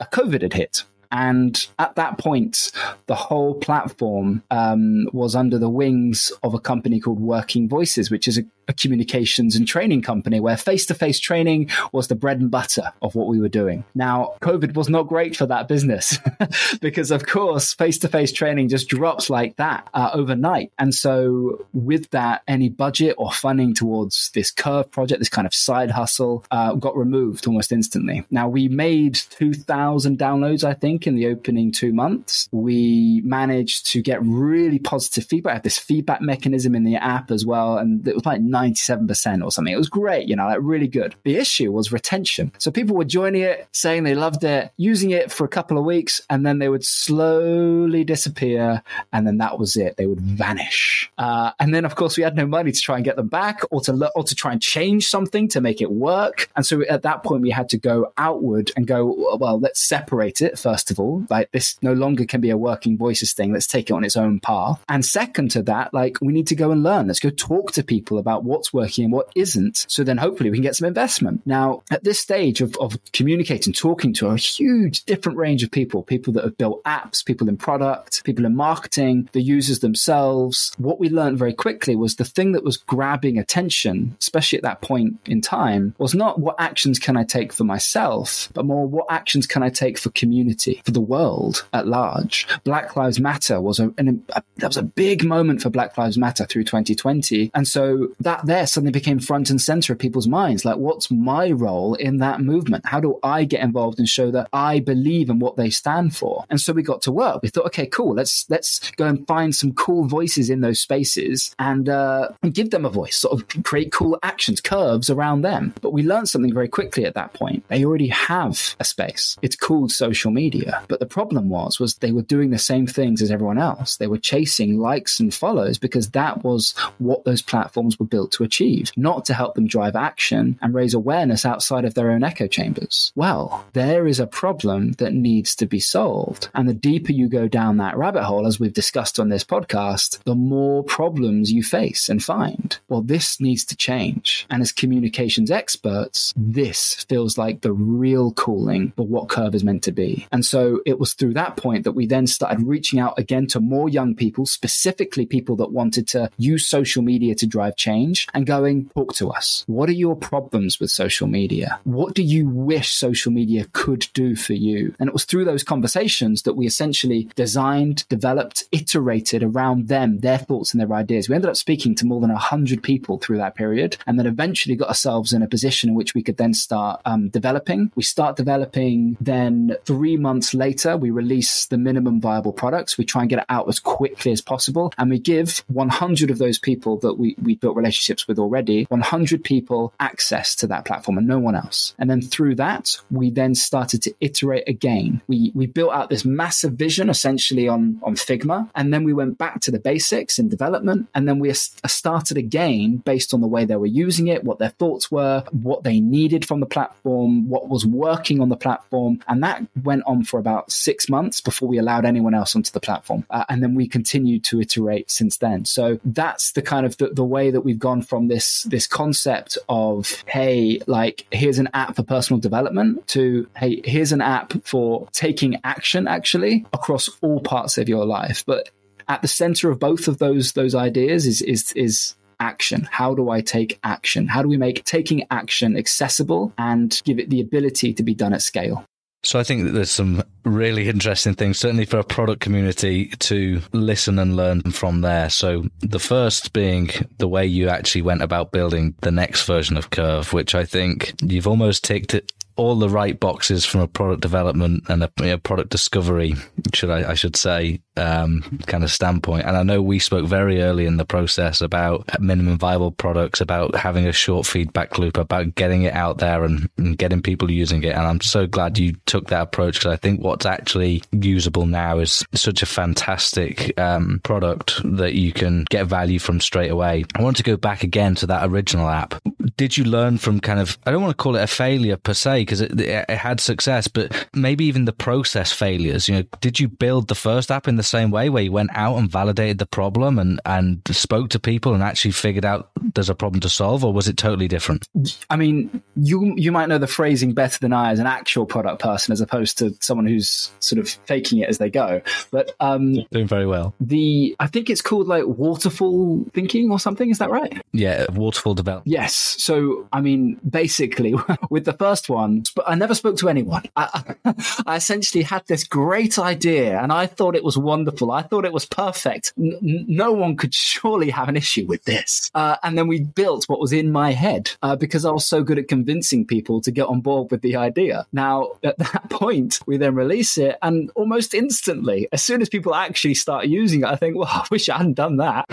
a COVID had hit. And at that point, the whole platform um, was under the wings of a company called Working Voices, which is a a communications and training company where face to face training was the bread and butter of what we were doing. Now, COVID was not great for that business because, of course, face to face training just drops like that uh, overnight. And so, with that, any budget or funding towards this Curv project, this kind of side hustle, uh, got removed almost instantly. Now, we made 2,000 downloads, I think, in the opening two months. We managed to get really positive feedback. I had this feedback mechanism in the app as well. And it was like 97% or something. It was great, you know, like really good. The issue was retention. So people were joining it, saying they loved it, using it for a couple of weeks, and then they would slowly disappear. And then that was it. They would vanish. Uh, and then, of course, we had no money to try and get them back or to, or to try and change something to make it work. And so at that point, we had to go outward and go, well, let's separate it, first of all. Like this no longer can be a working voices thing. Let's take it on its own path. And second to that, like we need to go and learn. Let's go talk to people about what's working and what isn't. So then hopefully we can get some investment. Now, at this stage of, of communicating, talking to a huge different range of people, people that have built apps, people in product, people in marketing, the users themselves, what we learned very quickly was the thing that was grabbing attention, especially at that point in time, was not what actions can I take for myself, but more what actions can I take for community, for the world at large. Black Lives Matter was a, an, a that was a big moment for Black Lives Matter through 2020. And so that that there suddenly became front and center of people's minds. Like, what's my role in that movement? How do I get involved and show that I believe in what they stand for? And so we got to work. We thought, okay, cool. Let's let's go and find some cool voices in those spaces and, uh, and give them a voice. Sort of create cool actions, curves around them. But we learned something very quickly at that point. They already have a space. It's called social media. But the problem was was they were doing the same things as everyone else. They were chasing likes and follows because that was what those platforms were built built to achieve, not to help them drive action and raise awareness outside of their own echo chambers. Well, there is a problem that needs to be solved. And the deeper you go down that rabbit hole, as we've discussed on this podcast, the more problems you face and find. Well, this needs to change. And as communications experts, this feels like the real calling for what Curv is meant to be. And so it was through that point that we then started reaching out again to more young people, specifically people that wanted to use social media to drive change and going, talk to us. What are your problems with social media? What do you wish social media could do for you? And it was through those conversations that we essentially designed, developed, iterated around them, their thoughts and their ideas. We ended up speaking to more than 100 people through that period and then eventually got ourselves in a position in which we could then start um, developing. We start developing, then three months later, we release the minimum viable products. We try and get it out as quickly as possible. And we give 100 of those people that we, we built relationships relationships with already, 100 people access to that platform and no one else. And then through that, we then started to iterate again. We, we built out this massive vision essentially on, on Figma. And then we went back to the basics in development. And then we started again based on the way they were using it, what their thoughts were, what they needed from the platform, what was working on the platform. And that went on for about six months before we allowed anyone else onto the platform. Uh, and then we continued to iterate since then. So that's the kind of the, the way that we've gone from this this concept of hey, like here's an app for personal development to hey, here's an app for taking action actually across all parts of your life. But at the center of both of those those ideas is is is action. How do I take action? How do we make taking action accessible and give it the ability to be done at scale? So I think that there's some really interesting things, certainly for a product community to listen and learn from there. So the first being the way you actually went about building the next version of Curv, which I think you've almost ticked it all the right boxes from a product development and a you know, product discovery, should I, I should say, um, kind of standpoint. And I know we spoke very early in the process about minimum viable products, about having a short feedback loop, about getting it out there and, and getting people using it. And I'm so glad you took that approach because I think what's actually usable now is such a fantastic um, product that you can get value from straight away. I want to go back again to that original app. Did you learn from kind of, I don't want to call it a failure per se, because it, it, had success, but maybe even the process failures, you know, did you build the first app in the same way where you went out and validated the problem and, and spoke to people and actually figured out there's a problem to solve, or was it totally different? I mean, you, you might know the phrasing better than I as an actual product person, as opposed to someone who's sort of faking it as they go. But, um, doing very well. The, I think it's called like waterfall thinking or something. Is that right? Yeah. Waterfall development. Yes. So, I mean, basically with the first one, I never spoke to anyone. I, I essentially had this great idea and I thought it was wonderful. I thought it was perfect. N- no one could surely have an issue with this. Uh, and then we built what was in my head uh, because I was so good at convincing people to get on board with the idea. Now, at that point, we then release it and almost instantly, as soon as people actually start using it, I think, well, I wish I hadn't done that.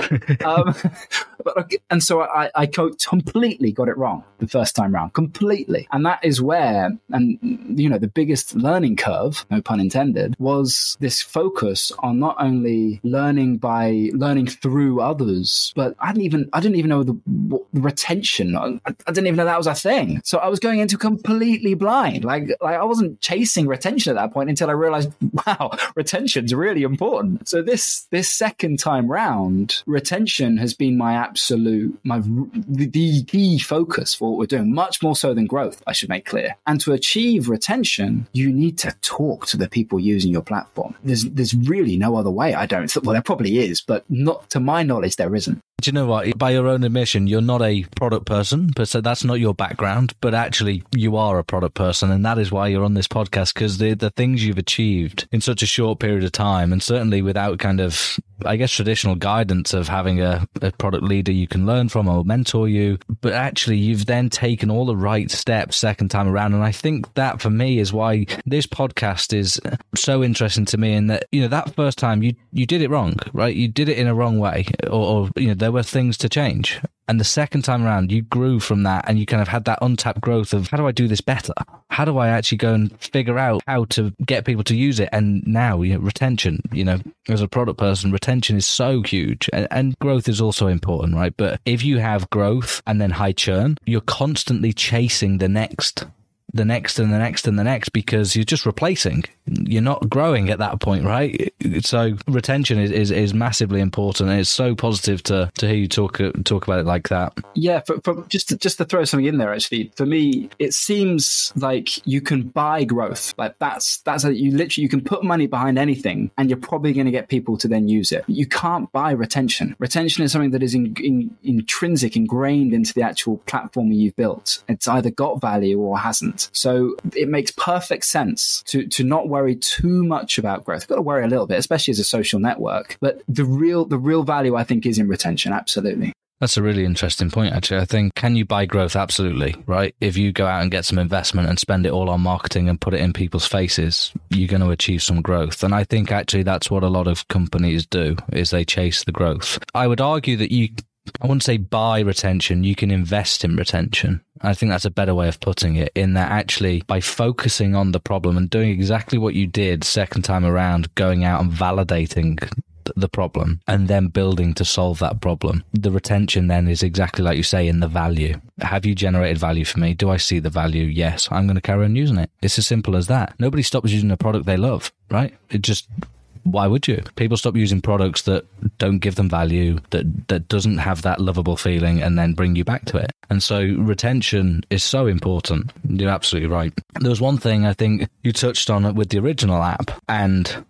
um, but, and so I, I completely got it wrong the first time round, completely. And that is where, and you know, the biggest learning curve, no pun intended, was this focus on not only learning by learning through others, but I didn't even, I didn't even know the, the retention. I, I, didn't even know that was a thing. So I was going into completely blind. Like, like I wasn't chasing retention at that point until I realized, wow, retention's really important. So this, this second time round, retention has been my absolute, my, the, the key focus for what we're doing, much more so than growth, I should make clear. And to achieve retention, you need to talk to the people using your platform. There's there's really no other way. I don't. Well, there probably is, but not to my knowledge, there isn't. Do you know what? By your own admission, you're not a product person, but so that's not your background. But actually, you are a product person, and that is why you're on this podcast because the the things you've achieved in such a short period of time, and certainly without kind of, I guess, traditional guidance of having a, a product leader you can learn from or mentor you. But actually, you've then taken all the right steps second time around, and I think that for me is why this podcast is so interesting to me. In that you know that first time you you did it wrong, right? You did it in a wrong way, or, or you know there there were things to change. And the second time around, you grew from that and you kind of had that untapped growth of how do I do this better? How do I actually go and figure out how to get people to use it? And now, you know, retention, you know, as a product person, retention is so huge and, and growth is also important, right? But if you have growth and then high churn, you're constantly chasing the next the next and the next and the next because you're just replacing. You're not growing at that point, right? So retention is, is, is massively important. It's so positive to, to hear you talk uh, talk about it like that. Yeah, for, for just to, just to throw something in there, actually, for me, it seems like you can buy growth. Like that's that's a, you literally you can put money behind anything, and you're probably going to get people to then use it. You can't buy retention. Retention is something that is in, in, intrinsic, ingrained into the actual platform you've built. It's either got value or hasn't. So it makes perfect sense to, to not worry too much about growth. You've got to worry a little bit, especially as a social network. But the real, the real value, I think, is in retention. Absolutely. That's a really interesting point, actually. I think, can you buy growth? Absolutely, right? If you go out and get some investment and spend it all on marketing and put it in people's faces, you're going to achieve some growth. And I think actually that's what a lot of companies do, is they chase the growth. I would argue that you I wouldn't say buy retention, you can invest in retention. I think that's a better way of putting it, in that actually by focusing on the problem and doing exactly what you did second time around, going out and validating the problem and then building to solve that problem. The retention then is exactly like you say in the value. Have you generated value for me? Do I see the value? Yes, I'm going to carry on using it. It's as simple as that. Nobody stops using a product they love, right? It just why would you? People stop using products that don't give them value, that that doesn't have that lovable feeling, and then bring you back to it. And so retention is so important. You're absolutely right. There was one thing I think you touched on with the original app, and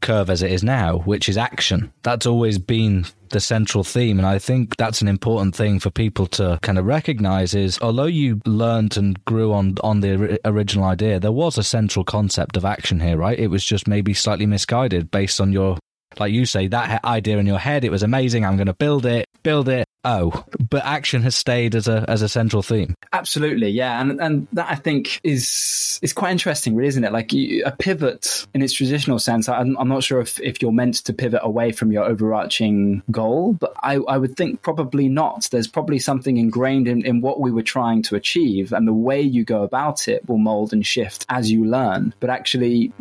Curv as it is now, which is action. That's always been the central theme. And I think that's an important thing for people to kind of recognize is although you learned and grew on, on the original idea, there was a central concept of action here, right? It was just maybe slightly misguided based on your like you say, that idea in your head, it was amazing. I'm going to build it, build it, oh, but action has stayed as a as a central theme. Absolutely, yeah, and and that I think is is quite interesting, really, isn't it? Like you, a pivot in its traditional sense. I'm, I'm not sure if if you're meant to pivot away from your overarching goal, but I I would think probably not. There's probably something ingrained in in what we were trying to achieve, and the way you go about it will mold and shift as you learn. But actually,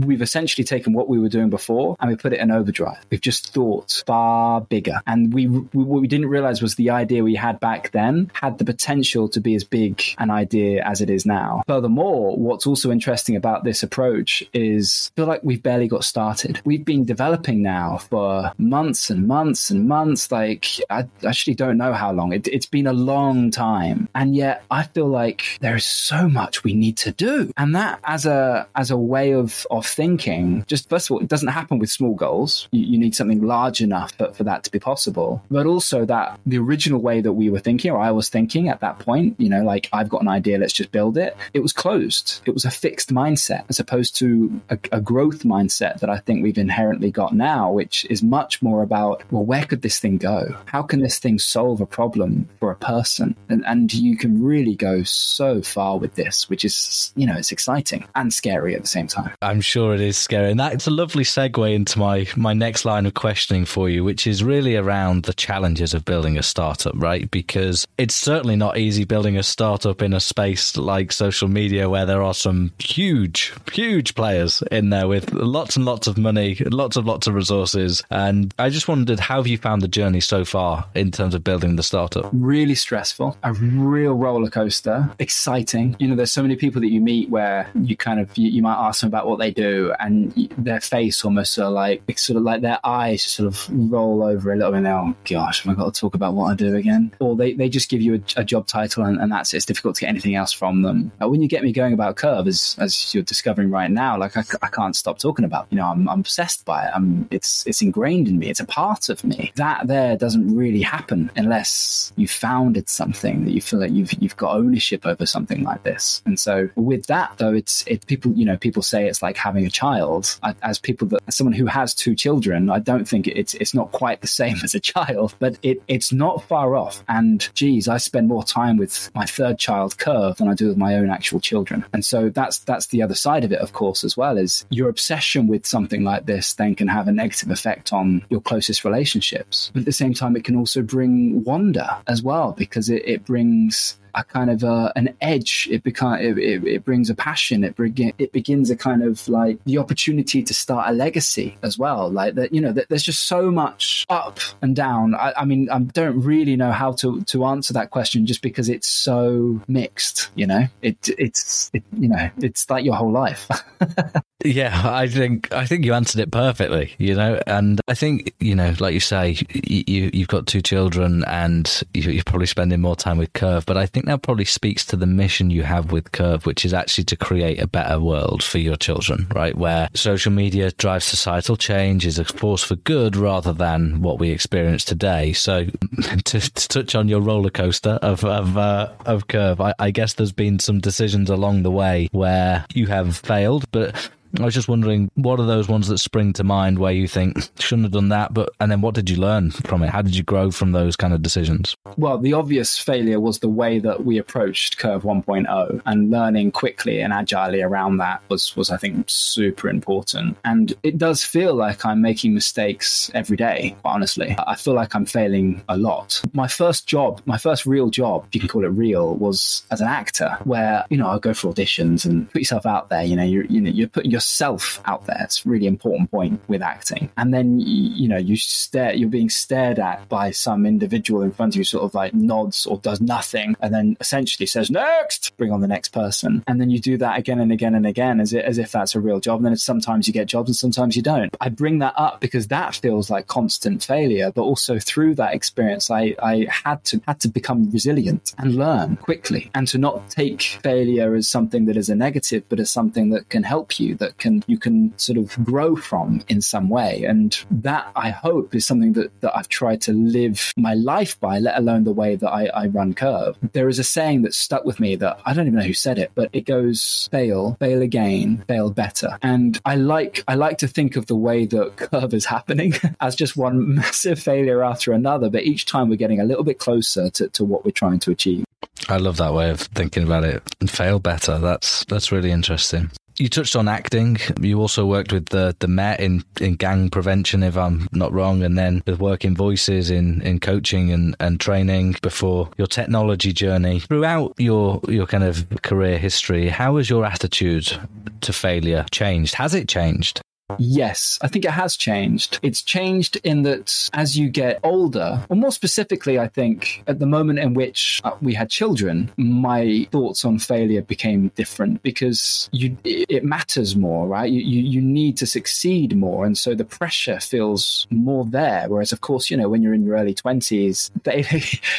we've essentially taken what we were doing before and we put it in overdrive. We've just thought far bigger, and we we, we didn't really was the idea we had back then had the potential to be as big an idea as it is now. Furthermore, what's also interesting about this approach is I feel like we've barely got started. We've been developing now for months and months and months. Like, I actually don't know how long. It, it's been a long time. And yet I feel like there is so much we need to do. And that as a as a way of of thinking, just first of all, it doesn't happen with small goals. You, you need something large enough for that to be possible. But also that the original way that we were thinking, or I was thinking at that point, you know, like I've got an idea, let's just build it. It was closed. It was a fixed mindset as opposed to a, a growth mindset that I think we've inherently got now, which is much more about, well, where could this thing go? How can this thing solve a problem for a person? And, and you can really go so far with this, which is, you know, it's exciting and scary at the same time. I'm sure it is scary. And that's a lovely segue into my, my next line of questioning for you, which is really around the challenges of building a startup, right? Because it's certainly not easy building a startup in a space like social media where there are some huge, huge players in there with lots and lots of money, lots of lots of resources. And I just wondered how have you found the journey so far in terms of building the startup? Really stressful, a real roller coaster, exciting. You know, there's so many people that you meet where you kind of you, you might ask them about what they do, and their face almost of like sort of like their eyes just sort of roll over a little bit. Oh gosh, have I got to talk about what I do again? Or they, they just give you a, a job title and, and, that's it. It's difficult to get anything else from them. But when you get me going about Curv, as as you're discovering right now, like I, I can't stop talking about. You know, I'm, I'm obsessed by it. I'm it's it's ingrained in me. It's a part of me. That there doesn't really happen unless you've founded something that you feel like you've you've got ownership over something like this. And so with that though, it's it people you know people say it's like having a child. I, as people that as someone who has two children, I don't think it's it's not quite the same as a child, but it it's not far off. And geez, I spend more time with my third child Curv than I do with my own actual children. And so that's that's the other side of it, of course, as well is your obsession with something like this then can have a negative effect on your closest relationships. But at the same time, it can also bring wonder as well because it, it brings a kind of uh, an edge. It become it, it, it, brings a passion. It begin it begins a kind of like the opportunity to start a legacy as well. Like that, you know, that there's just so much up and down. I, I mean, I don't really know how to to answer that question just because it's so mixed. You know, it it's it, you know it's like your whole life. yeah, I think I think you answered it perfectly. You know, and I think you know, like you say, you you've got two children and you're probably spending more time with Curv, but I think that probably speaks to the mission you have with Curv, which is actually to create a better world for your children, right? Where social media drives societal change, is a force for good rather than what we experience today. So, to, to touch on your roller coaster of of, uh, of Curv, I, I guess there's been some decisions along the way where you have failed, but I was just wondering, what are those ones that spring to mind where you think shouldn't have done that, but and then what did you learn from it? How did you grow from those kind of decisions? Well, the obvious failure was the way that we approached Curv 1.0, and learning quickly and agilely around that was was I think super important. And it does feel like I'm making mistakes every day. Honestly, I feel like I'm failing a lot. My first job, my first real job, if you can call it real, was as an actor, where you know I go for auditions and put yourself out there. You know, you you know you're putting your yourself out there. It's a really important point with acting. And then, you know, you stare, you're being stared at by some individual in front of you, sort of like nods or does nothing, and then essentially says, next, bring on the next person. And then you do that again and again and again as, it, as if that's a real job. And then sometimes you get jobs and sometimes you don't. I bring that up because that feels like constant failure, but also through that experience, I, I had to, had to become resilient and learn quickly and to not take failure as something that is a negative, but as something that can help you, that that can you can sort of grow from in some way. And that I hope is something that, that I've tried to live my life by, let alone the way that I, I run Curv. There is a saying that stuck with me that I don't even know who said it, but it goes fail, fail again, fail better. And I like I like to think of the way that Curv is happening as just one massive failure after another, but each time we're getting a little bit closer to, to what we're trying to achieve. I love that way of thinking about it. And fail better. That's that's really interesting. You touched on acting. You also worked with the the Met in, in gang prevention, if I'm not wrong, and then with working voices in, in coaching and, and training before your technology journey. Throughout your your kind of career history, how has your attitude to failure changed? Has it changed? Yes, I think it has changed. It's changed in that as you get older, or more specifically, I think at the moment in which uh, we had children, my thoughts on failure became different because you it matters more, right? You, you, you need to succeed more. And so the pressure feels more there. Whereas, of course, you know, when you're in your early 20s, they,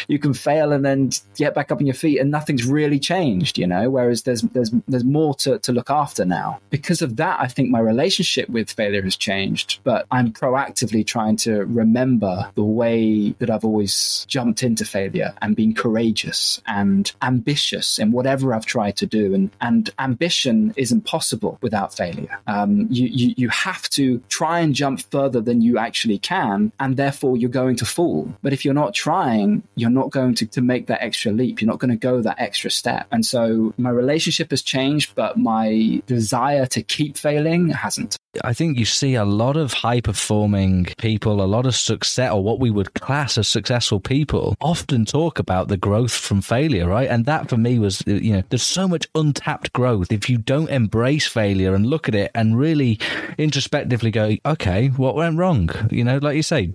you can fail and then get back up on your feet and nothing's really changed, you know, whereas there's, there's, there's more to, to look after now. Because of that, I think my relationship with failure has changed, but I'm proactively trying to remember the way that I've always jumped into failure and been courageous and ambitious in whatever I've tried to do. And, and ambition isn't possible without failure. Um, you, you, you have to try and jump further than you actually can, and therefore you're going to fall. But if you're not trying, you're not going to, to make that extra leap. You're not going to go that extra step. And so my relationship has changed, but my desire to keep failing hasn't. Think you see a lot of high performing people, a lot of success, or what we would class as successful people, often talk about the growth from failure, right? And that for me was, uh, you know, there's so much untapped growth. If you don't embrace failure and look at it and really introspectively go, okay, what went wrong? You know, like you say,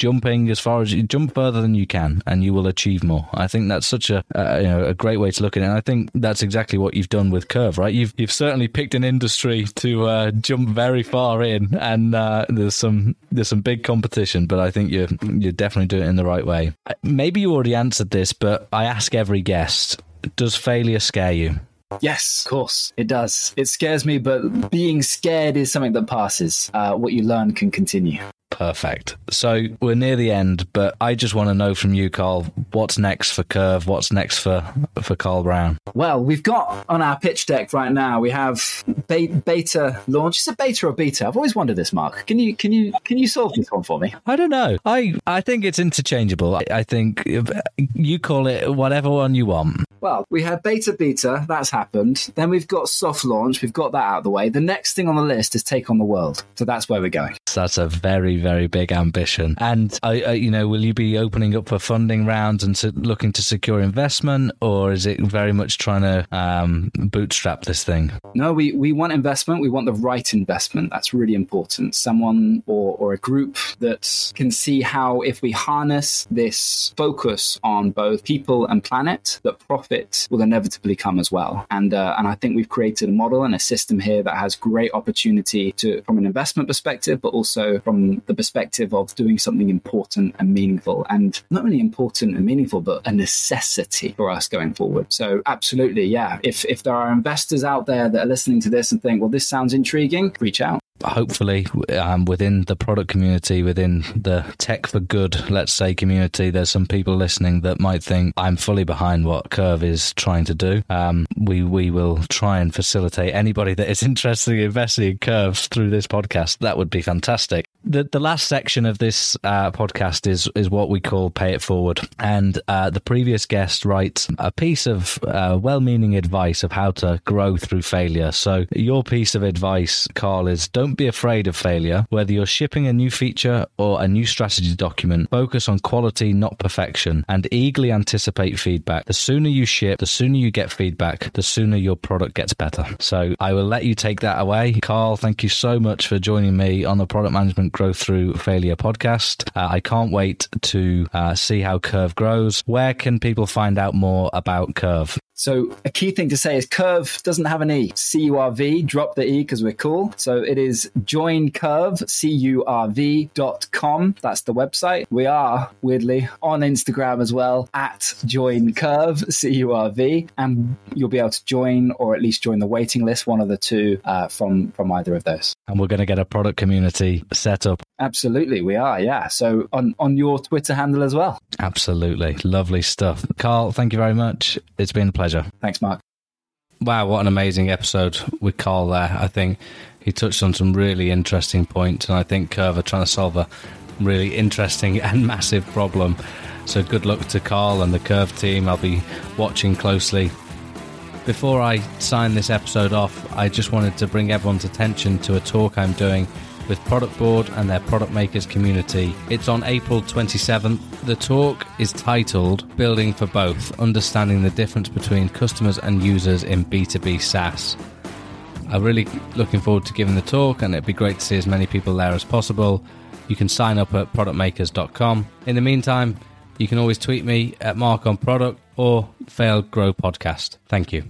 jumping as far as you jump further than you can and you will achieve more. I think that's such a uh, you know a great way to look at it. And I think that's exactly what you've done with Curv, right? You've you've certainly picked an industry to uh, jump very far in, and uh, there's some there's some big competition, but I think you're you're definitely doing it in the right way. Uh, maybe you already answered this, but I ask every guest: Does failure scare you? Yes, of course, it does. It scares me, but being scared is something that passes. Uh, what you learn can continue. Perfect. So we're near the end, but I just want to know from you, Karl, what's next for Curv? What's next for for Karl Brown? Well, we've got on our pitch deck right now. We have beta launch. Is it beta or beta? I've always wondered this, Mark. Can you can you can you solve this one for me? I don't know. I I think it's interchangeable. I, I think you call it whatever one you want. Well, we had beta beta, that's happened. Then we've got soft launch, we've got that out of the way. The next thing on the list is take on the world. So that's where we're going. That's a very, very big ambition. And, uh, uh, you know, will you be opening up for funding rounds and to, looking to secure investment, or is it very much trying to um, bootstrap this thing? No, we, we want investment. We want the right investment. That's really important. Someone or, or a group that can see how, if we harness this focus on both people and planet, that profit profit will inevitably come as well. And uh, and I think we've created a model and a system here that has great opportunity to from an investment perspective, but also from the perspective of doing something important and meaningful, and not only important and meaningful, but a necessity for us going forward. So absolutely, yeah. If if there are investors out there that are listening to this and think, well, this sounds intriguing, reach out hopefully um, within the product community within the tech for good let's say community there's some people listening that might think i'm fully behind what Curv is trying to do. Um, we we will try and facilitate anybody that is interested in investing in curves through this podcast. That would be fantastic. The the last section of this uh, podcast is is what we call pay it forward, and uh, the previous guest writes a piece of uh, well-meaning advice of how to grow through failure. So your piece of advice, Karl, is don't be afraid of failure. Whether you're shipping a new feature or a new strategy document, focus on quality, not perfection, and eagerly anticipate feedback. The sooner you ship, the sooner you get feedback, the sooner your product gets better. So I will let you take that away, Karl. Thank you so much for joining me on the product management Growth Through Failure podcast. Uh, I can't wait to uh, see how Curv grows. Where can people find out more about Curv? So a key thing to say is Curv doesn't have an E. C-U-R-V, drop the E because we're cool. So it is joincurv. That's the website. We are, weirdly, on Instagram as well, at joincurv, C-U-R-V. And you'll be able to join or at least join the waiting list, one of the two uh, from, from either of those. And we're going to get a product community set up. Absolutely, we are, yeah. So on, on your Twitter handle as well. Absolutely. Lovely stuff. Karl, thank you very much. It's been a pleasure pleasure. Thanks, Mark. Wow, what an amazing episode with Karl there. I think he touched on some really interesting points, and I think Curv are trying to solve a really interesting and massive problem. So good luck to Karl and the Curv team. I'll be watching closely. Before I sign this episode off, I just wanted to bring everyone's attention to a talk I'm doing with Productboard and their product makers community. It's on April 27th. The talk is titled Building for Both Understanding the Difference Between Customers and Users in B2B SaaS. I'm really looking forward to giving the talk, and it'd be great to see as many people there as possible. You can sign up at productmakers.com. In the meantime, you can always tweet me at Mark on Product or Fail Grow Podcast. Thank you.